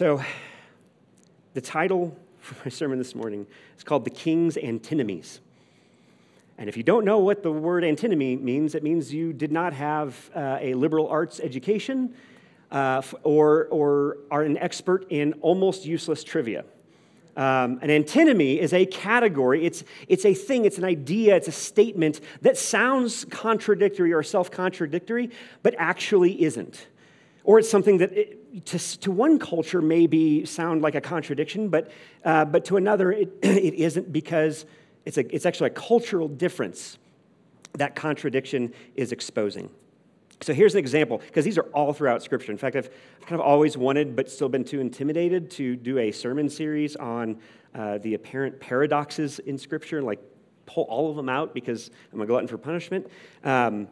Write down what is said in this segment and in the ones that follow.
So, the title for my sermon this morning is called The King's Antinomies. And if you don't know what the word antinomy means, it means you did not have uh, a liberal arts education uh, or, or are an expert in almost useless trivia. Um, an antinomy is a category, it's, it's a thing, it's an idea, it's a statement that sounds contradictory or self contradictory, but actually isn't. Or it's something that it, to, to one culture may be sound like a contradiction, but, uh, but to another it, it isn't because it's, a, it's actually a cultural difference that contradiction is exposing. So here's an example, because these are all throughout Scripture. In fact, I've, kind of always wanted, but still been too intimidated to do a sermon series on uh, the apparent paradoxes in Scripture like pull all of them out because I'm a glutton for punishment. Um,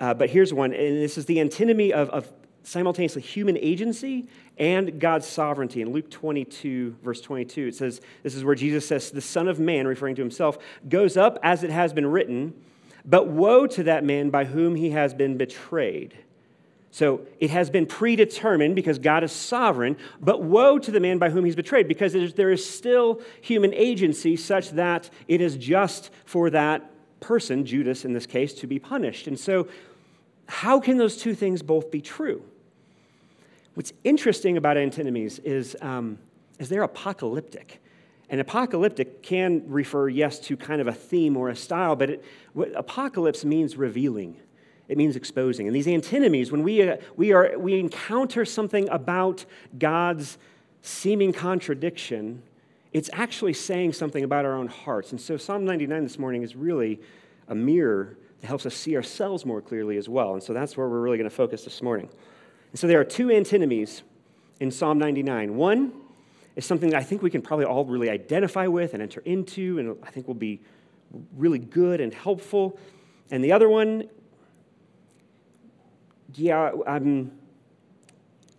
uh, but here's one, and this is the antinomy of, of simultaneously human agency and God's sovereignty. In Luke 22, verse 22, it says, This is where Jesus says, The Son of Man, referring to himself, goes up as it has been written, but woe to that man by whom he has been betrayed. So it has been predetermined because God is sovereign, but woe to the man by whom he's betrayed because there is still human agency such that it is just for that person, Judas in this case, to be punished. And so, how can those two things both be true? What's interesting about antinomies is, um, is they're apocalyptic. And apocalyptic can refer, yes, to kind of a theme or a style, but it, apocalypse means revealing. It means exposing. And these antinomies, when we, uh, we, are, we encounter something about God's seeming contradiction, it's actually saying something about our own hearts. And so Psalm 99 this morning is really a mirror that helps us see ourselves more clearly as well. And so that's where we're really going to focus this morning. And so there are two antinomies in Psalm 99. One is something that I think we can probably all really identify with and enter into, and I think will be really good and helpful. And the other one, yeah, I'm,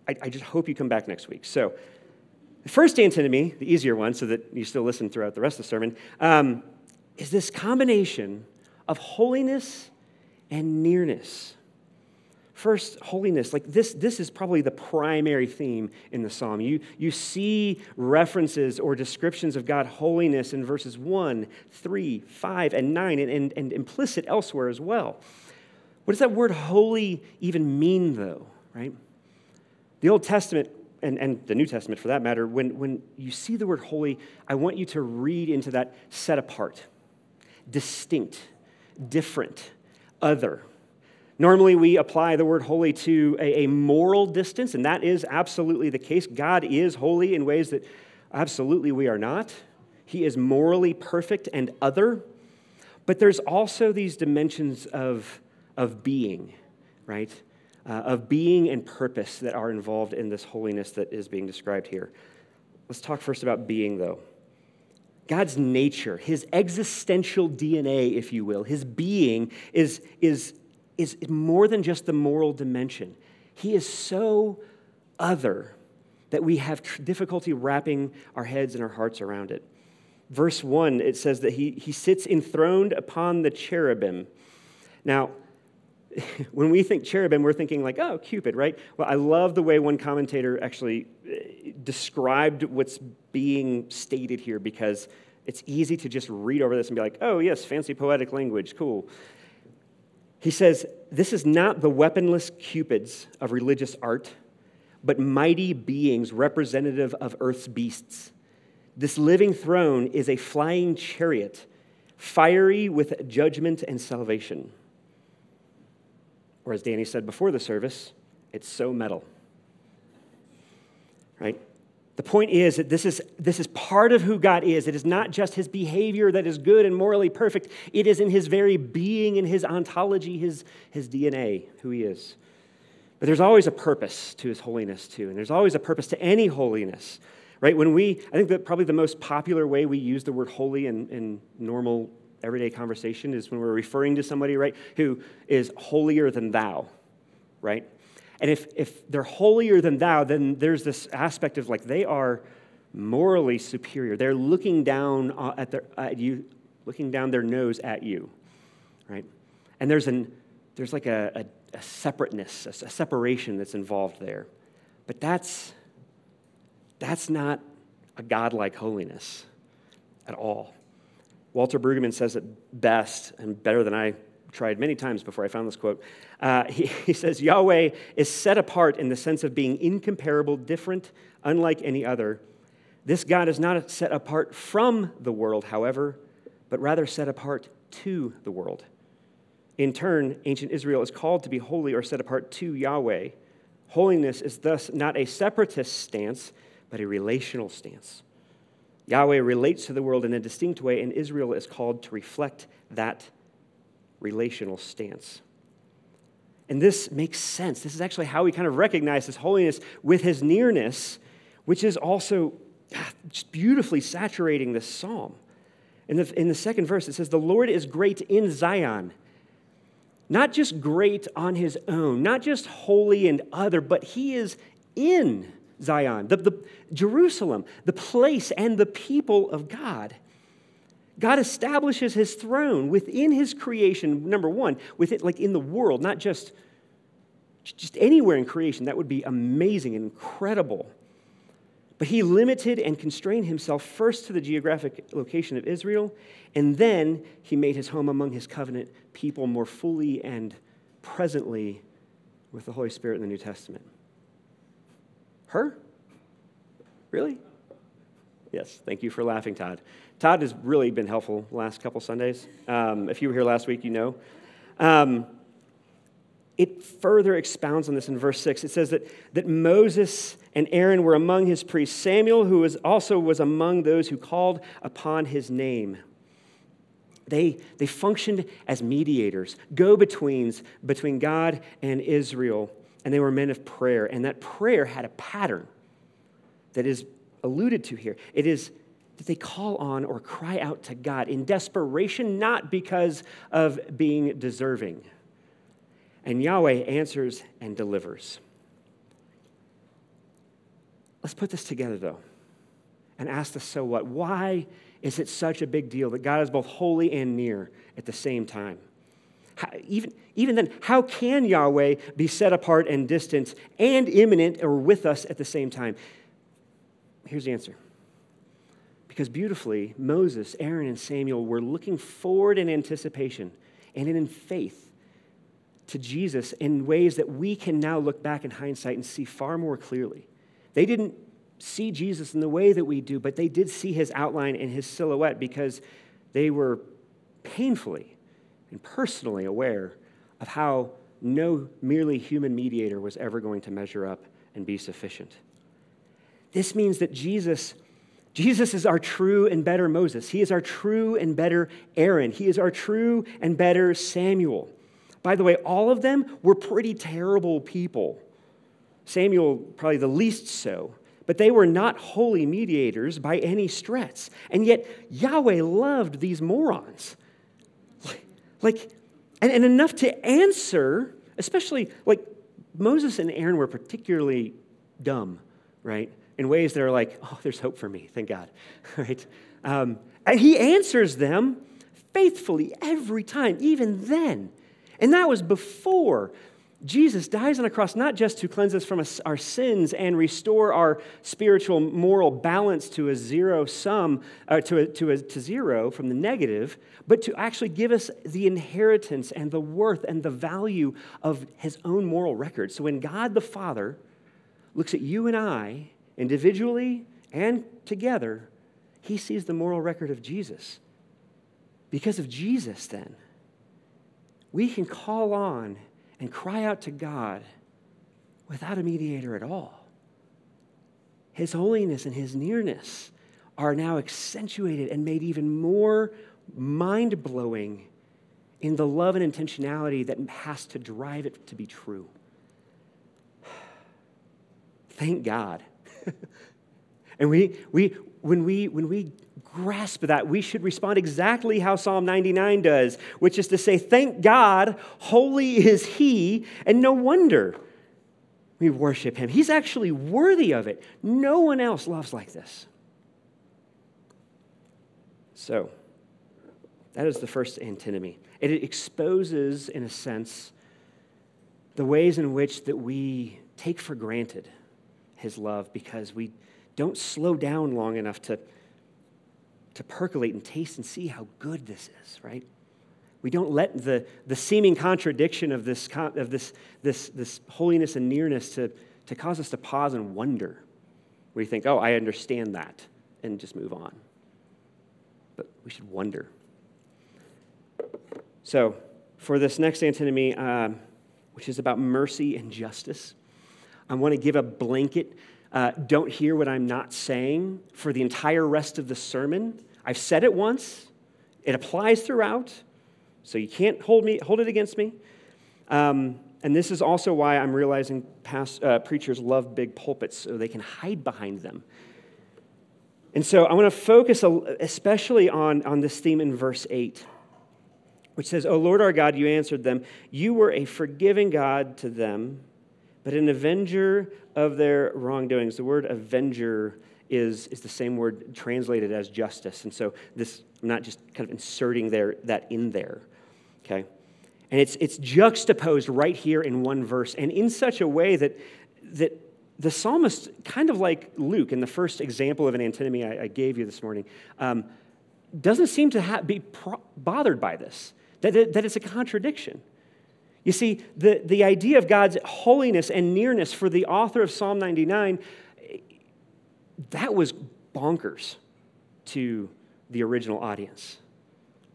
I, I just hope you come back next week. So, the first antinomy, the easier one, so that you still listen throughout the rest of the sermon, um, is this combination of holiness and nearness. First, holiness. Like this, this is probably the primary theme in the psalm. You, you see references or descriptions of God holiness in verses 1, 3, 5, and 9, and, and, and implicit elsewhere as well. What does that word holy even mean, though, right? The Old Testament and, and the New Testament for that matter, when, when you see the word holy, I want you to read into that set apart, distinct, different, other. Normally, we apply the word holy to a, a, moral distance, and that is absolutely the case. God is holy in ways that absolutely we are not. He is morally perfect and other. But there's also these dimensions of, of being, right? Uh, of being and purpose that are involved in this holiness that is being described here. Let's talk first about being, though. God's nature, his existential DNA, if you will, his being is, is is more than just the moral dimension. He is so other that we have difficulty wrapping our heads and our hearts around it. Verse 1, it says that he, he sits enthroned upon the cherubim. Now, when we think cherubim, we're thinking like, oh, Cupid, right? Well, I love the way one commentator actually uh, described what's being stated here because it's easy to just read over this and be like, oh, yes, fancy poetic language, cool. He says, This is not the weaponless cupids of religious art, but mighty beings representative of earth's beasts. This living throne is a flying chariot, fiery with judgment and salvation. Or as Danny said before the service, it's so metal. Right? The point is that this is, this is part of who God is. It is not just his behavior that is good and morally perfect, it is in his very being, in his ontology, his, his DNA, who he is. But there's always a purpose to his holiness, too, and there's always a purpose to any holiness. Right? When we, I think that probably the most popular way we use the word holy in, in normal everyday conversation is when we're referring to somebody, right, who is holier than thou, right? And if, if they're holier than thou, then there's this aspect of like they are morally superior. They're looking down uh, at, their, at you, looking down their nose at you, right? And there's, an, there's like a, a, a separateness, a, a separation that's involved there. But that's, That's not a godlike holiness at all. Walter Brueggemann says it best and better than I tried many times before I found this quote. Uh, he, he says, Yahweh is set apart in the sense of being incomparable, different, unlike any other. This God is not set apart from the world, however, but rather set apart to the world. In turn, ancient Israel is called to be holy or set apart to Yahweh. Holiness is thus not a separatist stance, but a relational stance. Yahweh relates to the world in a distinct way, and Israel is called to reflect that relational stance. And this makes sense. This is actually how we kind of recognize his holiness with his nearness, which is also ah, just beautifully saturating this psalm. In the, in the second verse, it says, The Lord is great in Zion. Not just great on his own, not just holy and other, but he is in Zion, the, the, Jerusalem, the place and the people of God. God establishes his throne within his creation, number one, within, like in the world, not just, just anywhere in creation. That would be amazing and incredible. But he limited and constrained himself first to the geographic location of Israel, and then he made his home among his covenant people more fully and presently with the Holy Spirit in the New Testament. Her? Really? Yes, thank you for laughing, Todd. Todd has really been helpful last couple Sundays. Um, if you were here last week, you know. Um, it further expounds on this in verse 6. It says that, that Moses and Aaron were among his priests. Samuel, who was also was among those who called upon his name. They, they functioned as mediators, go betweens between God and Israel, and they were men of prayer. And that prayer had a pattern that is alluded to here. It is that they call on or cry out to God in desperation, not because of being deserving. And Yahweh answers and delivers. Let's put this together, though, and ask the so what. Why is it such a big deal that God is both holy and near at the same time? How, even, even then, how can Yahweh be set apart and distant and immanent or with us at the same time? Here's the answer because beautifully, Moses, Aaron, and Samuel were looking forward in anticipation and in faith to Jesus in ways that we can now look back in hindsight and see far more clearly. They didn't see Jesus in the way that we do, but they did see his outline and his silhouette because they were painfully and personally aware of how no merely human mediator was ever going to measure up and be sufficient. This means that Jesus Jesus is our true and better Moses. He is our true and better Aaron. He is our true and better Samuel. By the way, all of them were pretty terrible people. Samuel, probably the least so. But they were not holy mediators by any stretch. And yet, Yahweh loved these morons. Like, and, and enough to answer, especially like Moses and Aaron were particularly dumb, right? In ways that are like, oh, there's hope for me, thank God, right? Um, and he answers them faithfully every time, even then. And that was before Jesus dies on a cross, not just to cleanse us from our sins and restore our spiritual moral balance to a zero sum, uh, to, a, to, a, to zero from the negative, but to actually give us the inheritance and the worth and the value of his own moral record. So when God the Father looks at you and I individually and together, he sees the moral record of Jesus. Because of Jesus, then, we can call on and cry out to God without a mediator at all. His holiness and his nearness are now accentuated and made even more mind blowing in the love and intentionality that has to drive it to be true. Thank God and we, we, when, we, when we grasp that, we should respond exactly how Psalm 99 does, which is to say, Thank God, holy is He, and no wonder we worship Him. He's actually worthy of it. No one else loves like this. So, that is the first antinomy. It exposes, in a sense, the ways in which that we take for granted his love because we don't slow down long enough to, to percolate and taste and see how good this is, right? We don't let the, the seeming contradiction of, this, of this, this, this holiness and nearness to, to cause us to pause and wonder. We think, oh, I understand that, and just move on. But we should wonder. So, for this next antinomy, um, which is about mercy and justice, I want to give a blanket, uh, don't hear what I'm not saying for the entire rest of the sermon. I've said it once, it applies throughout, so you can't hold, me, hold it against me. Um, and this is also why I'm realizing past, uh, preachers love big pulpits so they can hide behind them. And so I want to focus especially on, on this theme in verse 8, which says, O Lord our God, you answered them. You were a forgiving God to them but an avenger of their wrongdoings. The word avenger is, is the same word translated as justice. And so this, I'm not just kind of inserting that in there, okay? And it's, it's juxtaposed right here in one verse, and in such a way that, that the psalmist, kind of like Luke in the first example of an antinomy I, I gave you this morning, um, doesn't seem to ha- be pro- bothered by this, that, that, that it's a contradiction. You see, the, the idea of God's holiness and nearness for the author of Psalm 99, that was bonkers to the original audience.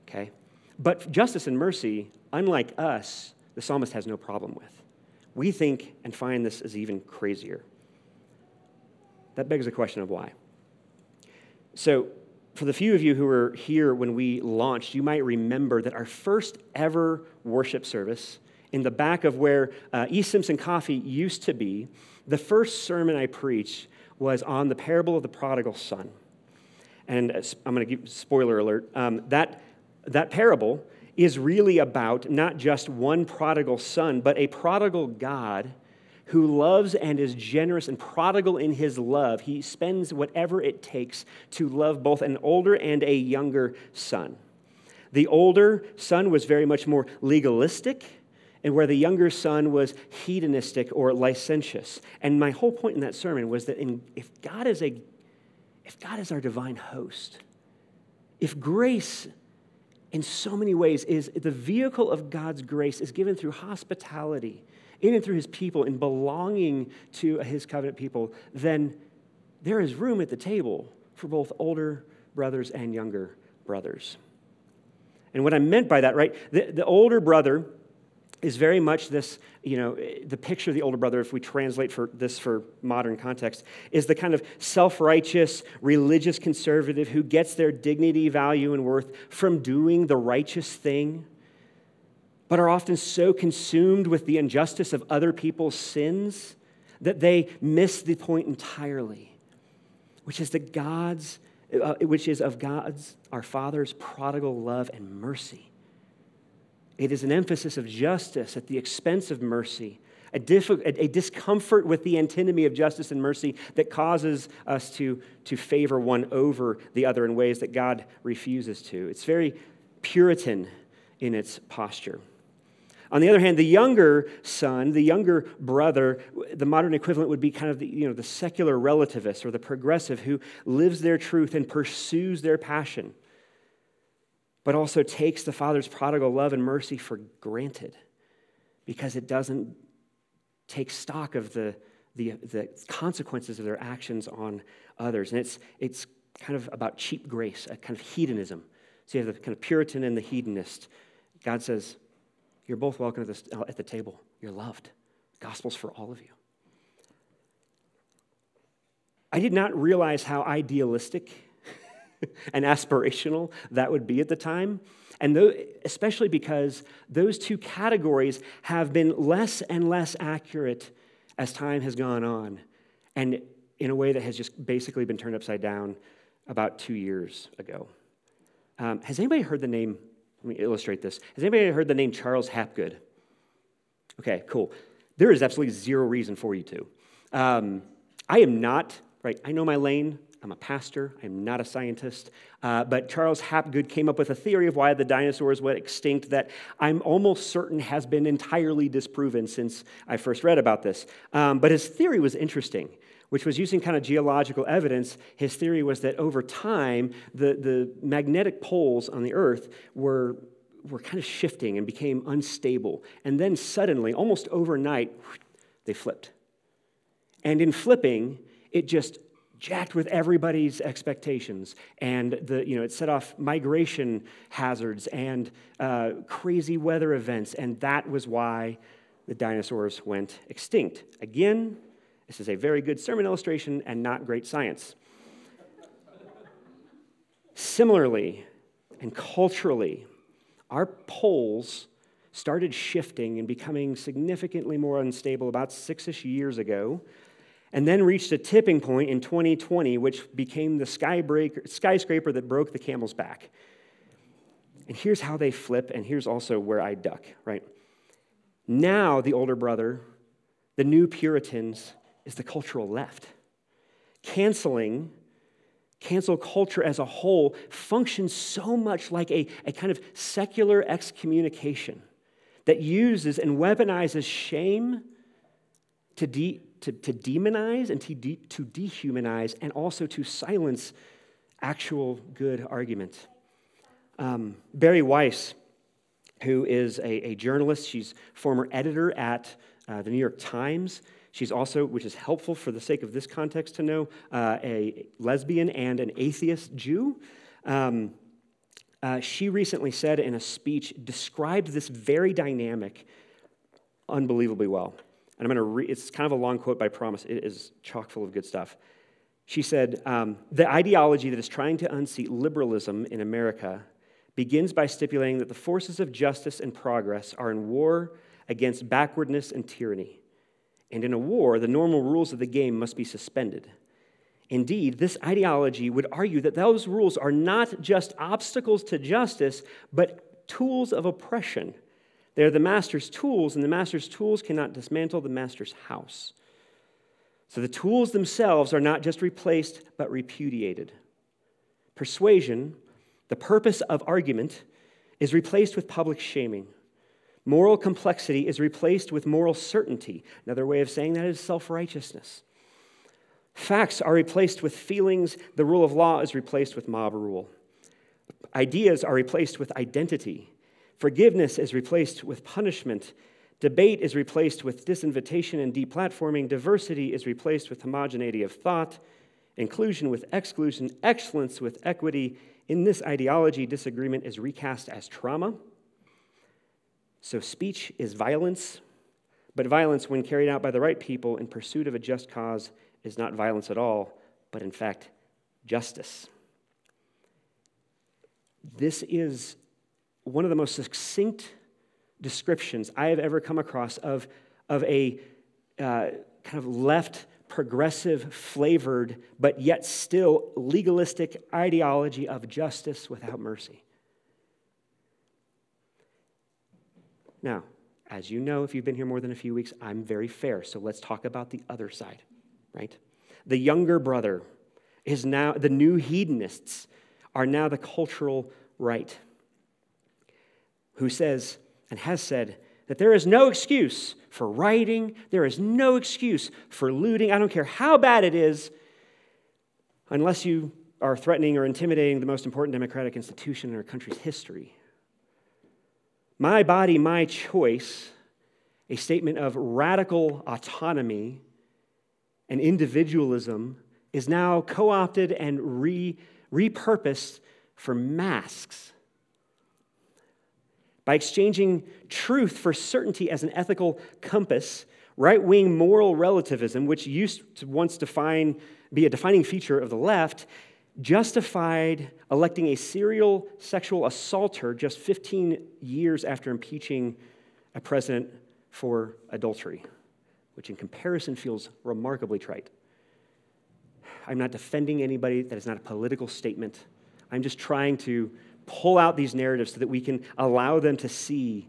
Okay? But justice and mercy, unlike us, the psalmist has no problem with. We think and find this as even crazier. That begs the question of why. So, for the few of you who were here when we launched, you might remember that our first ever worship service in the back of where uh, East Simpson Coffee used to be, the first sermon I preached was on the parable of the prodigal son. And uh, I'm going to give spoiler alert. Um, that, that parable is really about not just one prodigal son, but a prodigal God who loves and is generous and prodigal in his love. He spends whatever it takes to love both an older and a younger son. The older son was very much more legalistic and where the younger son was hedonistic or licentious. And my whole point in that sermon was that in, if God is a if God is our divine host, if grace in so many ways is the vehicle of God's grace is given through hospitality in and through his people and belonging to his covenant people, then there is room at the table for both older brothers and younger brothers. And what I meant by that, right? The, the older brother is very much this, you know, the picture of the older brother, if we translate for this for modern context, is the kind of self righteous, religious conservative who gets their dignity, value, and worth from doing the righteous thing, but are often so consumed with the injustice of other people's sins that they miss the point entirely, which is that God's, uh, which is of God's, our Father's prodigal love and mercy it is an emphasis of justice at the expense of mercy, a, diff- a, discomfort with the antinomy of justice and mercy that causes us to, to favor one over the other in ways that God refuses to. It's very Puritan in its posture. On the other hand, the younger son, the younger brother, the modern equivalent would be kind of the, you know, the secular relativist or the progressive who lives their truth and pursues their passion but also takes the Father's prodigal love and mercy for granted because it doesn't take stock of the, the, the consequences of their actions on others. And it's, it's kind of about cheap grace, a kind of hedonism. So you have the kind of Puritan and the hedonist. God says, You're both welcome at the, at the table. You're loved. The gospel's for all of you. I did not realize how idealistic and aspirational that would be at the time. And especially because those two categories have been less and less accurate as time has gone on, and in a way that has just basically been turned upside down about two years ago. Um, has anybody heard the name? Let me illustrate this. Has anybody heard the name Charles Hapgood? Okay, cool. There is absolutely zero reason for you to. Um, I am not, right, I know my lane. I'm a pastor, I'm not a scientist. Uh, but Charles Hapgood came up with a theory of why the dinosaurs went extinct that I'm almost certain has been entirely disproven since I first read about this. Um, but his theory was interesting, which was using kind of geological evidence. His theory was that over time, the, the magnetic poles on the Earth were, were kind of shifting and became unstable. And then suddenly, almost overnight, they flipped. And in flipping, it just jacked with everybody's expectations. And the, you know, it set off migration hazards and uh, crazy weather events. And that was why the dinosaurs went extinct. Again, this is a very good sermon illustration and not great science. Similarly, and culturally, our poles started shifting and becoming significantly more unstable about six ish years ago and then reached a tipping point in 2020, which became the skyscraper that broke the camel's back. And here's how they flip, and here's also where I duck, right? Now, the older brother, the new Puritans, is the cultural left. Canceling, cancel culture as a whole functions so much like a, a kind of secular excommunication that uses and weaponizes shame to, de- to, to demonize and to, de- to dehumanize and also to silence actual good argument. Um, Bari Weiss, who is a, a, journalist, she's former editor at uh, the New York Times. She's also, which is helpful for the sake of this context to know, uh, a lesbian and an atheist Jew. Um, uh, she recently said in a speech, described this very dynamic unbelievably well. And I'm going to read, it's kind of a long quote, by promise it is chock full of good stuff. She said, um, The ideology that is trying to unseat liberalism in America begins by stipulating that the forces of justice and progress are in war against backwardness and tyranny. And in a war, the normal rules of the game must be suspended. Indeed, this ideology would argue that those rules are not just obstacles to justice, but tools of oppression they are the master's tools, and the master's tools cannot dismantle the master's house. So the tools themselves are not just replaced, but repudiated. Persuasion, the purpose of argument, is replaced with public shaming. Moral complexity is replaced with moral certainty. Another way of saying that is self righteousness. Facts are replaced with feelings. The rule of law is replaced with mob rule. Ideas are replaced with identity. Forgiveness is replaced with punishment. Debate is replaced with disinvitation and deplatforming. Diversity is replaced with homogeneity of thought. Inclusion with exclusion. Excellence with equity. In this ideology, disagreement is recast as trauma. So speech is violence, but violence, when carried out by the right people in pursuit of a just cause, is not violence at all, but in fact, justice. This is one of the most succinct descriptions I have ever come across of, of a uh, kind of left progressive flavored, but yet still legalistic ideology of justice without mercy. Now, as you know, if you've been here more than a few weeks, I'm very fair. So let's talk about the other side, right? The younger brother is now, the new hedonists are now the cultural right who says and has said that there is no excuse for rioting, there is no excuse for looting. I don't care how bad it is, unless you are threatening or intimidating the most important democratic institution in our country's history. My body, my choice, a statement of radical autonomy and individualism, is now co opted and re- repurposed for masks by exchanging truth for certainty as an ethical compass, right wing moral relativism, which used to once define, be a defining feature of the left, justified electing a serial sexual assaulter just 15 years after impeaching a president for adultery, which in comparison feels remarkably trite. I'm not defending anybody, that is not a political statement. I'm just trying to pull out these narratives so that we can allow them to see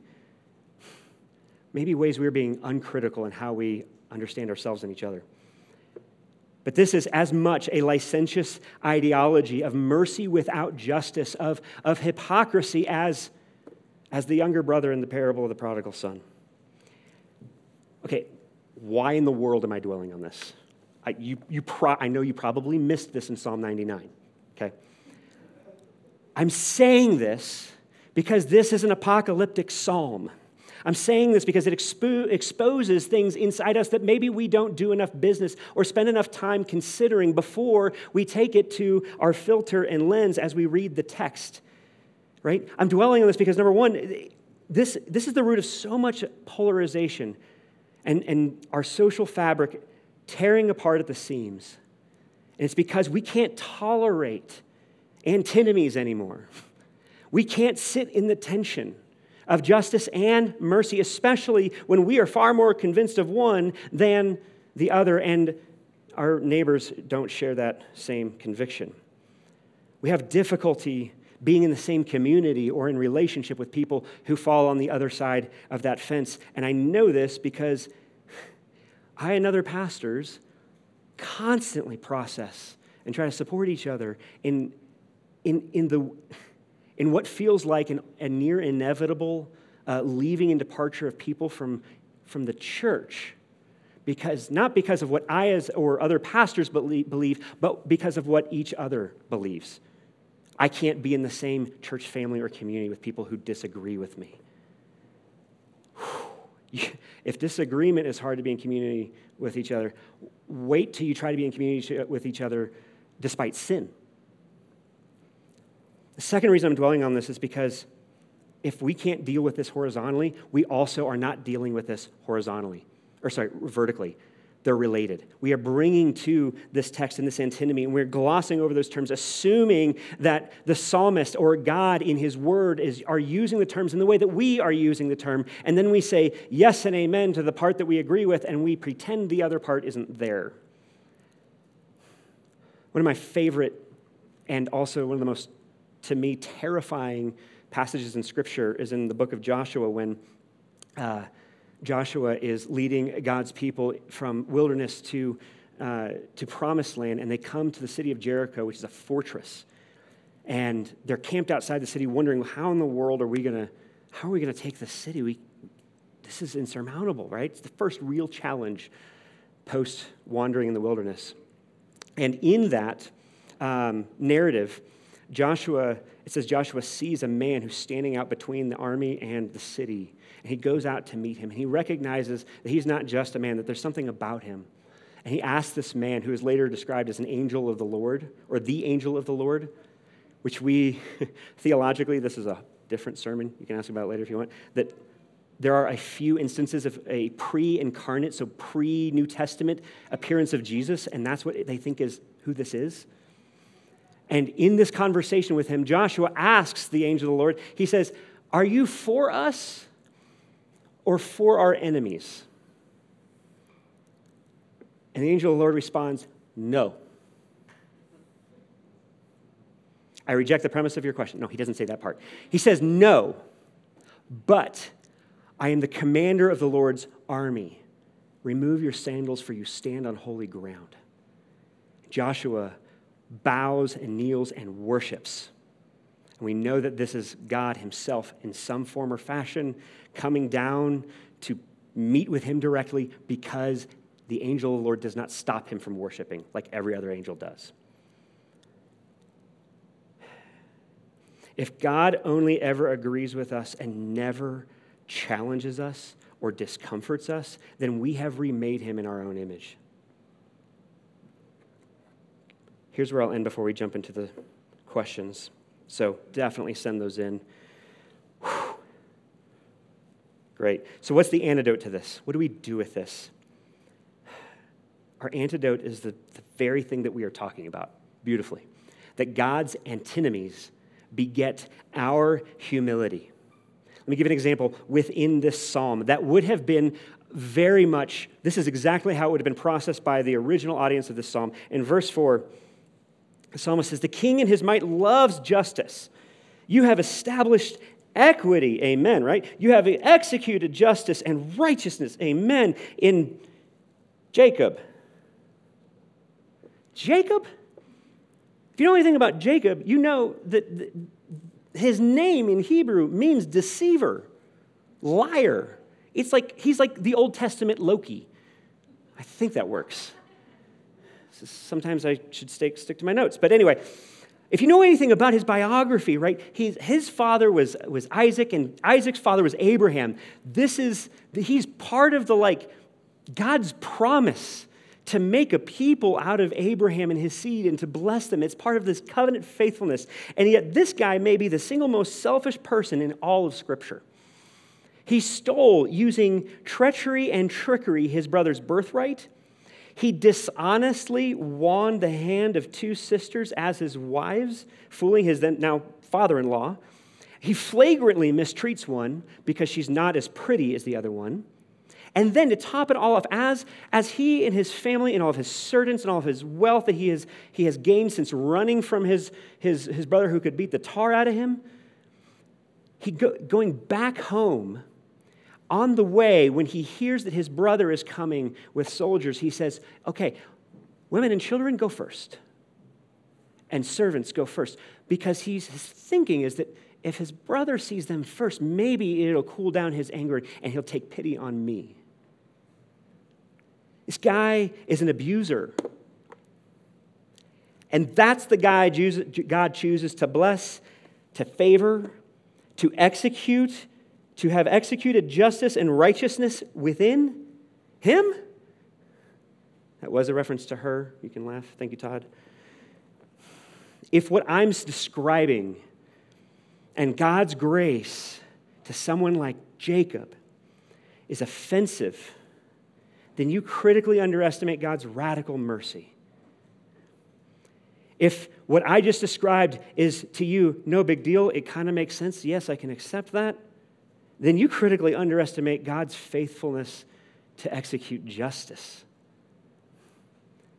maybe ways we're being uncritical in how we understand ourselves and each other. But this is as much a licentious ideology of mercy without justice, of, of hypocrisy, as, as the younger brother in the parable of the prodigal son. Okay, why in the world am I dwelling on this? I, you, you pro- I know you probably missed this in Psalm 99, okay? I'm saying this because this is an apocalyptic psalm. I'm saying this because it expo- exposes things inside us that maybe we don't do enough business or spend enough time considering before we take it to our filter and lens as we read the text. Right? I'm dwelling on this because number one, this, this is the root of so much polarization and, and our social fabric tearing apart at the seams. And it's because we can't tolerate antinomies anymore. We can't sit in the tension of justice and mercy, especially when we are far more convinced of one than the other, and our neighbors don't share that same conviction. We have difficulty being in the same community or in relationship with people who fall on the other side of that fence. And I know this because I and other pastors constantly process and try to support each other in, in, in, the, in what feels like an, a near inevitable uh, leaving and departure of people from, from the church. Because, not because of what I as, or other pastors believe, but because of what each other believes. I can't be in the same church family or community with people who disagree with me. If disagreement is hard to be in community with each other, wait till you try to be in community with each other despite sin. The second reason I'm dwelling on this is because if we can't deal with this horizontally, we also are not dealing with this horizontally, or sorry, vertically they're related. We are bringing to this text and this antinomy, and we're glossing over those terms, assuming that the psalmist or God in his word is, are using the terms in the way that we are using the term. And then we say yes and amen to the part that we agree with, and we pretend the other part isn't there. One of my favorite and also one of the most, to me, terrifying passages in Scripture is in the book of Joshua when. Uh, Joshua is leading God's people from wilderness to, uh, to promised land, and they come to the city of Jericho, which is a fortress. And they're camped outside the city, wondering, how in the world are we going to, how are we going to take the city? We, this is insurmountable, right? It's the first real challenge post wandering in the wilderness. And in that um, narrative, Joshua, it says Joshua sees a man who's standing out between the army and the city. And he goes out to meet him. And he recognizes that he's not just a man, that there's something about him. And he asks this man, who is later described as an angel of the Lord, or the angel of the Lord, which we, theologically, this is a different sermon. You can ask about it later if you want. That there are a few instances of a pre incarnate, so pre New Testament appearance of Jesus, and that's what they think is who this is. And in this conversation with him, Joshua asks the angel of the Lord, he says, Are you for us or for our enemies? And the angel of the Lord responds, No. I reject the premise of your question. No, he doesn't say that part. He says, No, but I am the commander of the Lord's army. Remove your sandals, for you stand on holy ground. Joshua bows and kneels and worships. And we know that this is God Himself in some form or fashion coming down to meet with Him directly because the angel of the Lord does not stop him from worshiping like every other angel does. If God only ever agrees with us and never challenges us or discomforts us, then we have remade him in our own image. Here's where I'll end before we jump into the questions. So definitely send those in. Whew. Great. So, what's the antidote to this? What do we do with this? Our antidote is the, the very thing that we are talking about beautifully that God's antinomies beget our humility. Let me give an example within this psalm that would have been very much, this is exactly how it would have been processed by the original audience of this psalm. In verse 4, the psalmist says, The king in his might loves justice. You have established equity, amen, right? You have executed justice and righteousness, amen, in Jacob. Jacob? If you know anything about Jacob, you know that his name in Hebrew means deceiver, liar. It's like he's like the Old Testament Loki. I think that works. Sometimes I should stick, stick to my notes. But anyway, if you know anything about his biography, right, he's, his father was, was Isaac, and Isaac's father was Abraham. This is, he's part of the like God's promise to make a people out of Abraham and his seed and to bless them. It's part of this covenant faithfulness. And yet, this guy may be the single most selfish person in all of Scripture. He stole, using treachery and trickery, his brother's birthright he dishonestly won the hand of two sisters as his wives, fooling his then now father in law. He flagrantly mistreats one because she's not as pretty as the other one. And then to top it all off, as, as he and his family and all of his servants and all of his wealth that he has, he has gained since running from his, his, his brother who could beat the tar out of him, he go, going back home on the way, when he hears that his brother is coming with soldiers, he says, Okay, women and children go first, and servants go first. Because he's, his thinking is that if his brother sees them first, maybe it'll cool down his anger and he'll take pity on me. This guy is an abuser. And that's the guy God chooses to bless, to favor, to execute, to have executed justice and righteousness within him? That was a reference to her. You can laugh. Thank you, Todd. If what I'm describing and God's grace to someone like Jacob is offensive, then you critically underestimate God's radical mercy. If what I just described is to you no big deal, it kind of makes sense. Yes, I can accept that then you critically underestimate God's faithfulness to execute justice.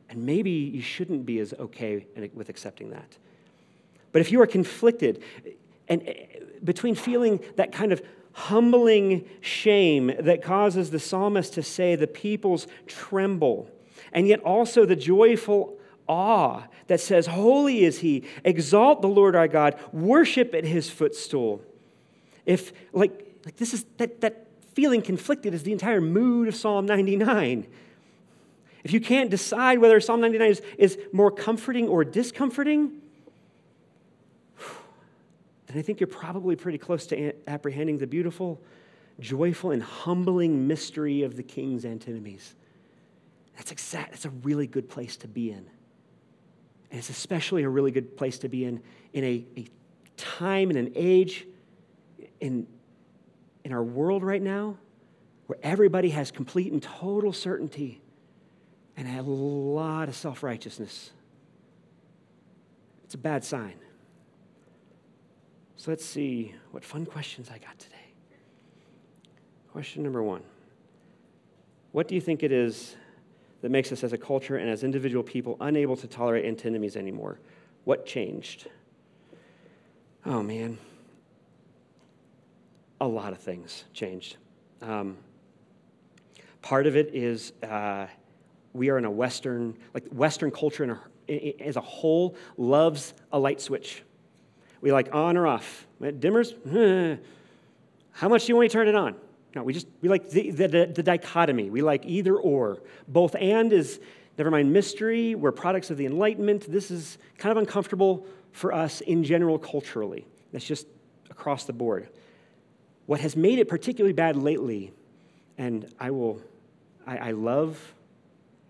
And maybe you shouldn't be as okay with accepting that. But if you are conflicted and eh, between feeling that kind of humbling shame that causes the psalmist to say the peoples tremble, and yet also the joyful awe that says, Holy is he, exalt the Lord our God, worship at his footstool. If, like, like this is that, that feeling conflicted is the entire mood of Psalm 99. If you can't decide whether Psalm 99 is, is more comforting or discomforting, then I think you're probably pretty close to apprehending the beautiful, joyful, and humbling mystery of the king's antinomies. That's exact, that's a really good place to be in. And it's especially a really good place to be in in a, a time and an age in in our world right now where everybody has complete and total certainty and a lot of self righteousness. It's a bad sign. So let's see what fun questions I got today. Question number one What do you think it is that makes us as a culture and as individual people unable to tolerate antinomies anymore? What changed? Oh, man a lot of things changed. Um, part of it is uh, we are in a Western, like Western culture a, as a whole loves a light switch. We like on or off. Dimmers, how much do you want to turn it on? No, we just, we like the, the, the dichotomy. We like either or. Both and is, never mind mystery, we're products of the Enlightenment. This is kind of uncomfortable for us in general culturally. That's just across the board. What has made it particularly bad lately, and I will, I, I love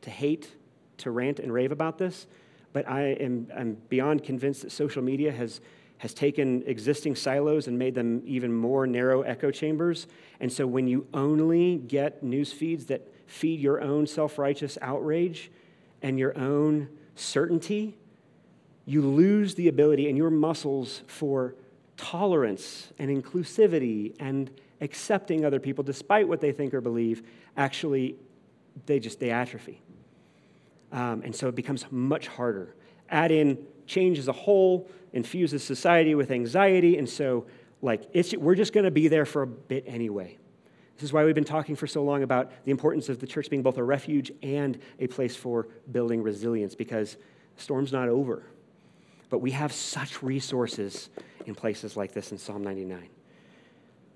to hate, to rant and rave about this, but I am I'm beyond convinced that social media has, has taken existing silos and made them even more narrow echo chambers. And so when you only get news feeds that feed your own self righteous outrage and your own certainty, you lose the ability and your muscles for tolerance and inclusivity and accepting other people despite what they think or believe actually they just they atrophy. Um, and so it becomes much harder. Add in change as a whole infuses society with anxiety and so like it's, we're just going to be there for a bit anyway. This is why we've been talking for so long about the importance of the church being both a refuge and a place for building resilience because storm's not over. But we have such resources in places like this in Psalm 99.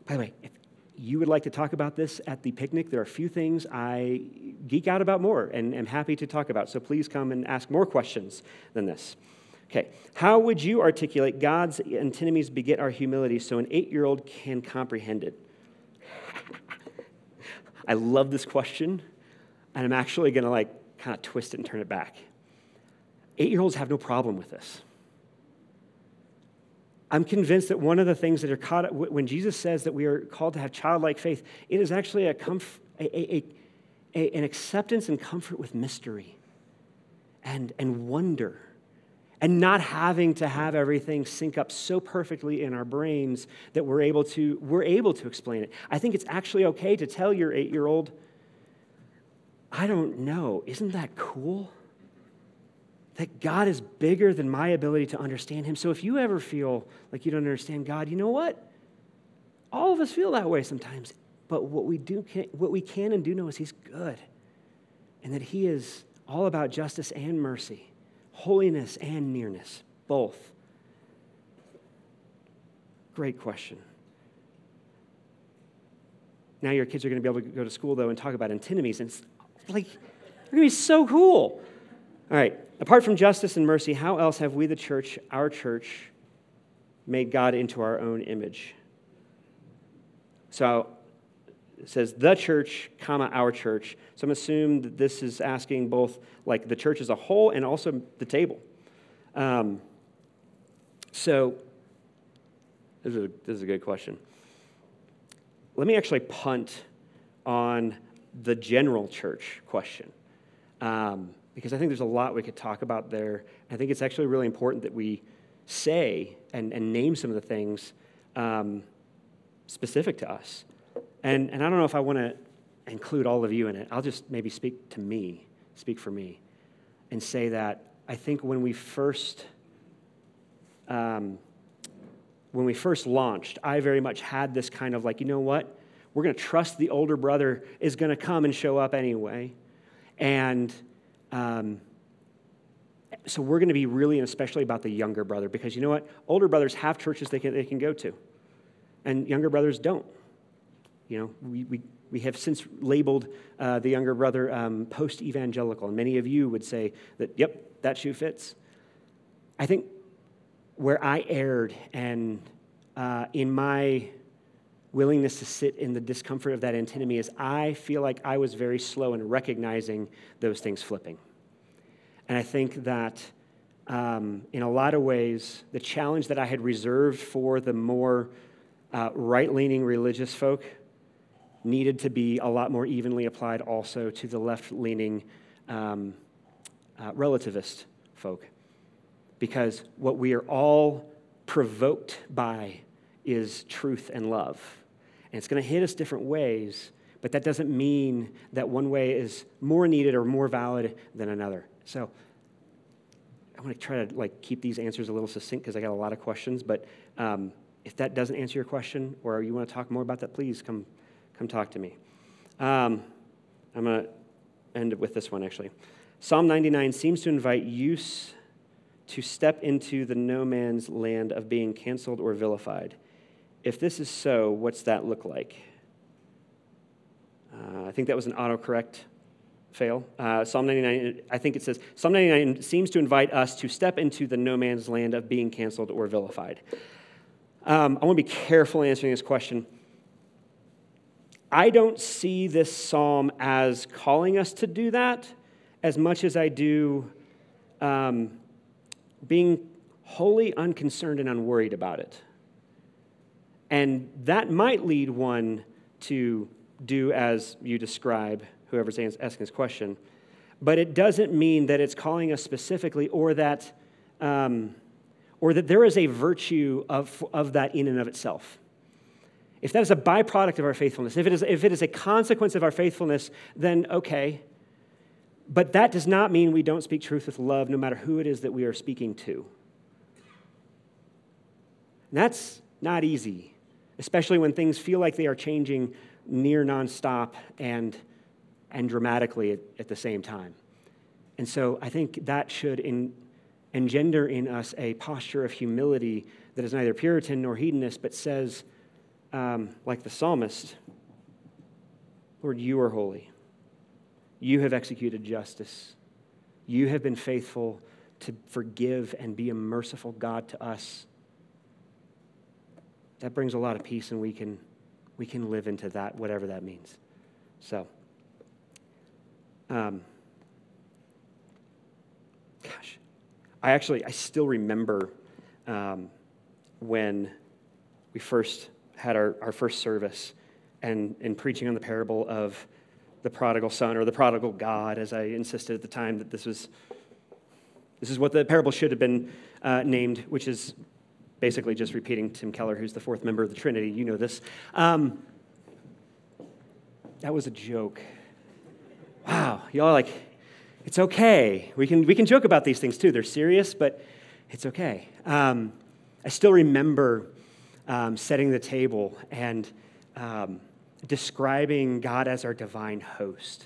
By the way, if, you would like to talk about this at the picnic, there are a few things I geek out about more and am happy to talk about. So please come and ask more questions than this. Okay, how would you articulate God's antinomies beget our humility so an eight year old can comprehend it? I love this question, and I'm actually going to like kind of twist it and turn it back. Eight year olds have no problem with this. I'm convinced that one of the things that are caught when Jesus says that we are called to have childlike faith, it is actually a, comf- a, a, a, an acceptance and comfort with mystery and, and wonder and not having to have everything sync up so perfectly in our brains that we're able to we're able to explain it. I think it's actually okay to tell your eight year old i don't know. Isn't that cool that god is bigger than my ability to understand him so if you ever feel like you don't understand god you know what all of us feel that way sometimes but what we do what we can and do know is he's good and that he is all about justice and mercy holiness and nearness, both? Great question. Now your kids are going to be able to go to school, though, and talk about antinomies. And it's like, they're going to be so cool. All right, apart from justice and mercy, how else have we, the church, our church, made God into our own image? So it says the church, comma, our church. So I'm assuming that this is asking both like the church as a whole and also the table. Um, so this is, a, this is a good question. Let me actually punt on the general church question. Um, because I think there's a lot we could talk about there. I think it's actually really important that we say and, and name some of the things um, specific to us. And, and I don't know if I want to include all of you in it. I'll just maybe speak to me, speak for me, and say that I think when we first, um, when we first launched, I very much had this kind of like, you know what? We're going to trust the older brother is going to come and show up anyway. And um, so we're going to be really and especially about the younger brother because you know what? Older brothers have churches they can, they can go to, and younger brothers don't. You know, we, we, we have since labeled uh, the younger brother um, post evangelical, and many of you would say that, yep, that shoe fits. I think where I erred and uh, in my willingness to sit in the discomfort of that antinomy is I feel like I was very slow in recognizing those things flipping. And I think that um, in a lot of ways, the challenge that I had reserved for the more uh, right leaning religious folk needed to be a lot more evenly applied also to the left leaning um, uh, relativist folk. Because what we are all provoked by is truth and love. And it's going to hit us different ways, but that doesn't mean that one way is more needed or more valid than another. So I want to try to like keep these answers a little succinct because I got a lot of questions. But um, if that doesn't answer your question or you want to talk more about that, please come come talk to me. Um, I'm going to end with this one, actually. Psalm 99 seems to invite use to step into the no man's land of being canceled or vilified. If this is so, what's that look like? Uh, I think that was an autocorrect fail. Uh, Psalm 99, I think it says, Psalm 99 seems to invite us to step into the no man's land of being canceled or vilified. Um, I want to be careful answering this question I don't see this psalm as calling us to do that as much as I do um, being wholly unconcerned and unworried about it. And that might lead one to do as you describe, whoever's asking this question. But it doesn't mean that it's calling us specifically or that, um, or that there is a virtue of, of that in and of itself. If that is a byproduct of our faithfulness, if it, is, if it is a consequence of our faithfulness, then okay. But that does not mean we don't speak truth with love, no matter who it is that we are speaking to. And that's not easy, especially when things feel like they are changing near nonstop and, and dramatically at, at the same time. And so I think that should in, engender in us a posture of humility that is neither Puritan nor hedonist, but says, um, like the psalmist, Lord, you are holy. You have executed justice. You have been faithful to forgive and be a merciful God to us. That brings a lot of peace, and we can, we can live into that, whatever that means. So, um, gosh, I actually, I still remember um, when we first had our, our first service and, and preaching on the parable of the prodigal son or the prodigal God, as I insisted at the time that this was this is what the parable should have been uh, named, which is basically just repeating Tim Keller, who's the fourth member of the Trinity. You know this. Um, that was a joke. Wow, y'all like, it's okay. We can, we can joke about these things too. They're serious, but it's okay. Um, I still remember um, setting the table and um, describing God as our divine host.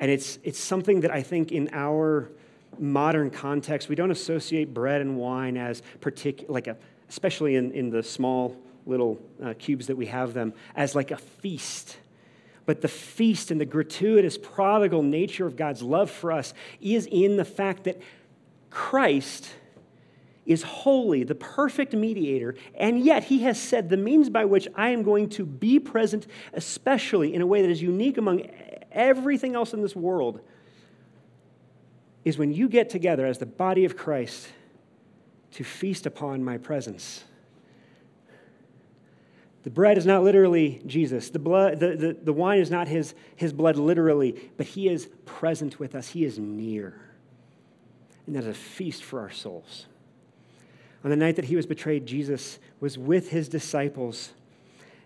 And it's, it's something that I think in our modern context, we don't associate bread and wine as particular, like a, especially in, in the small little uh, cubes that we have them, as like a feast. But the feast and the gratuitous, prodigal nature of God's love for us is in the fact that Christ is holy, the perfect mediator, and yet he has said the means by which I am going to be present, especially in a way that is unique among everything else in this world, is when you get together as the body of Christ to feast upon my presence. The bread is not literally Jesus. The, blood, the, the, the wine is not his, his blood literally, but he is present with us. He is near. And that is a feast for our souls. On the night that he was betrayed, Jesus was with his disciples,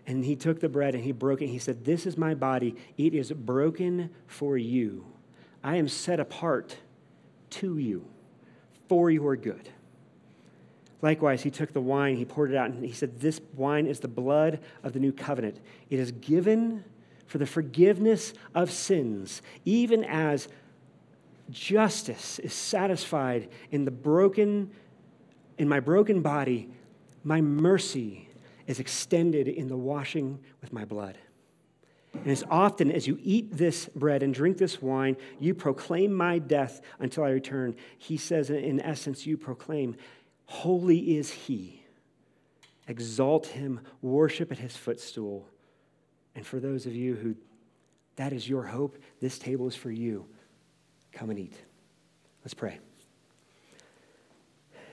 and he took the bread and he broke it. He said, This is my body. It is broken for you. I am set apart to you for your good. Likewise, he took the wine, he poured it out, and he said, This wine is the blood of the new covenant. It is given for the forgiveness of sins, even as justice is satisfied in the broken, in my broken body, my mercy is extended in the washing with my blood. And as often as you eat this bread and drink this wine, you proclaim my death until I return. He says, in essence, you proclaim, Holy is he. Exalt him, worship at his footstool. And for those of you who that is your hope, this table is for you. Come and eat. Let's pray.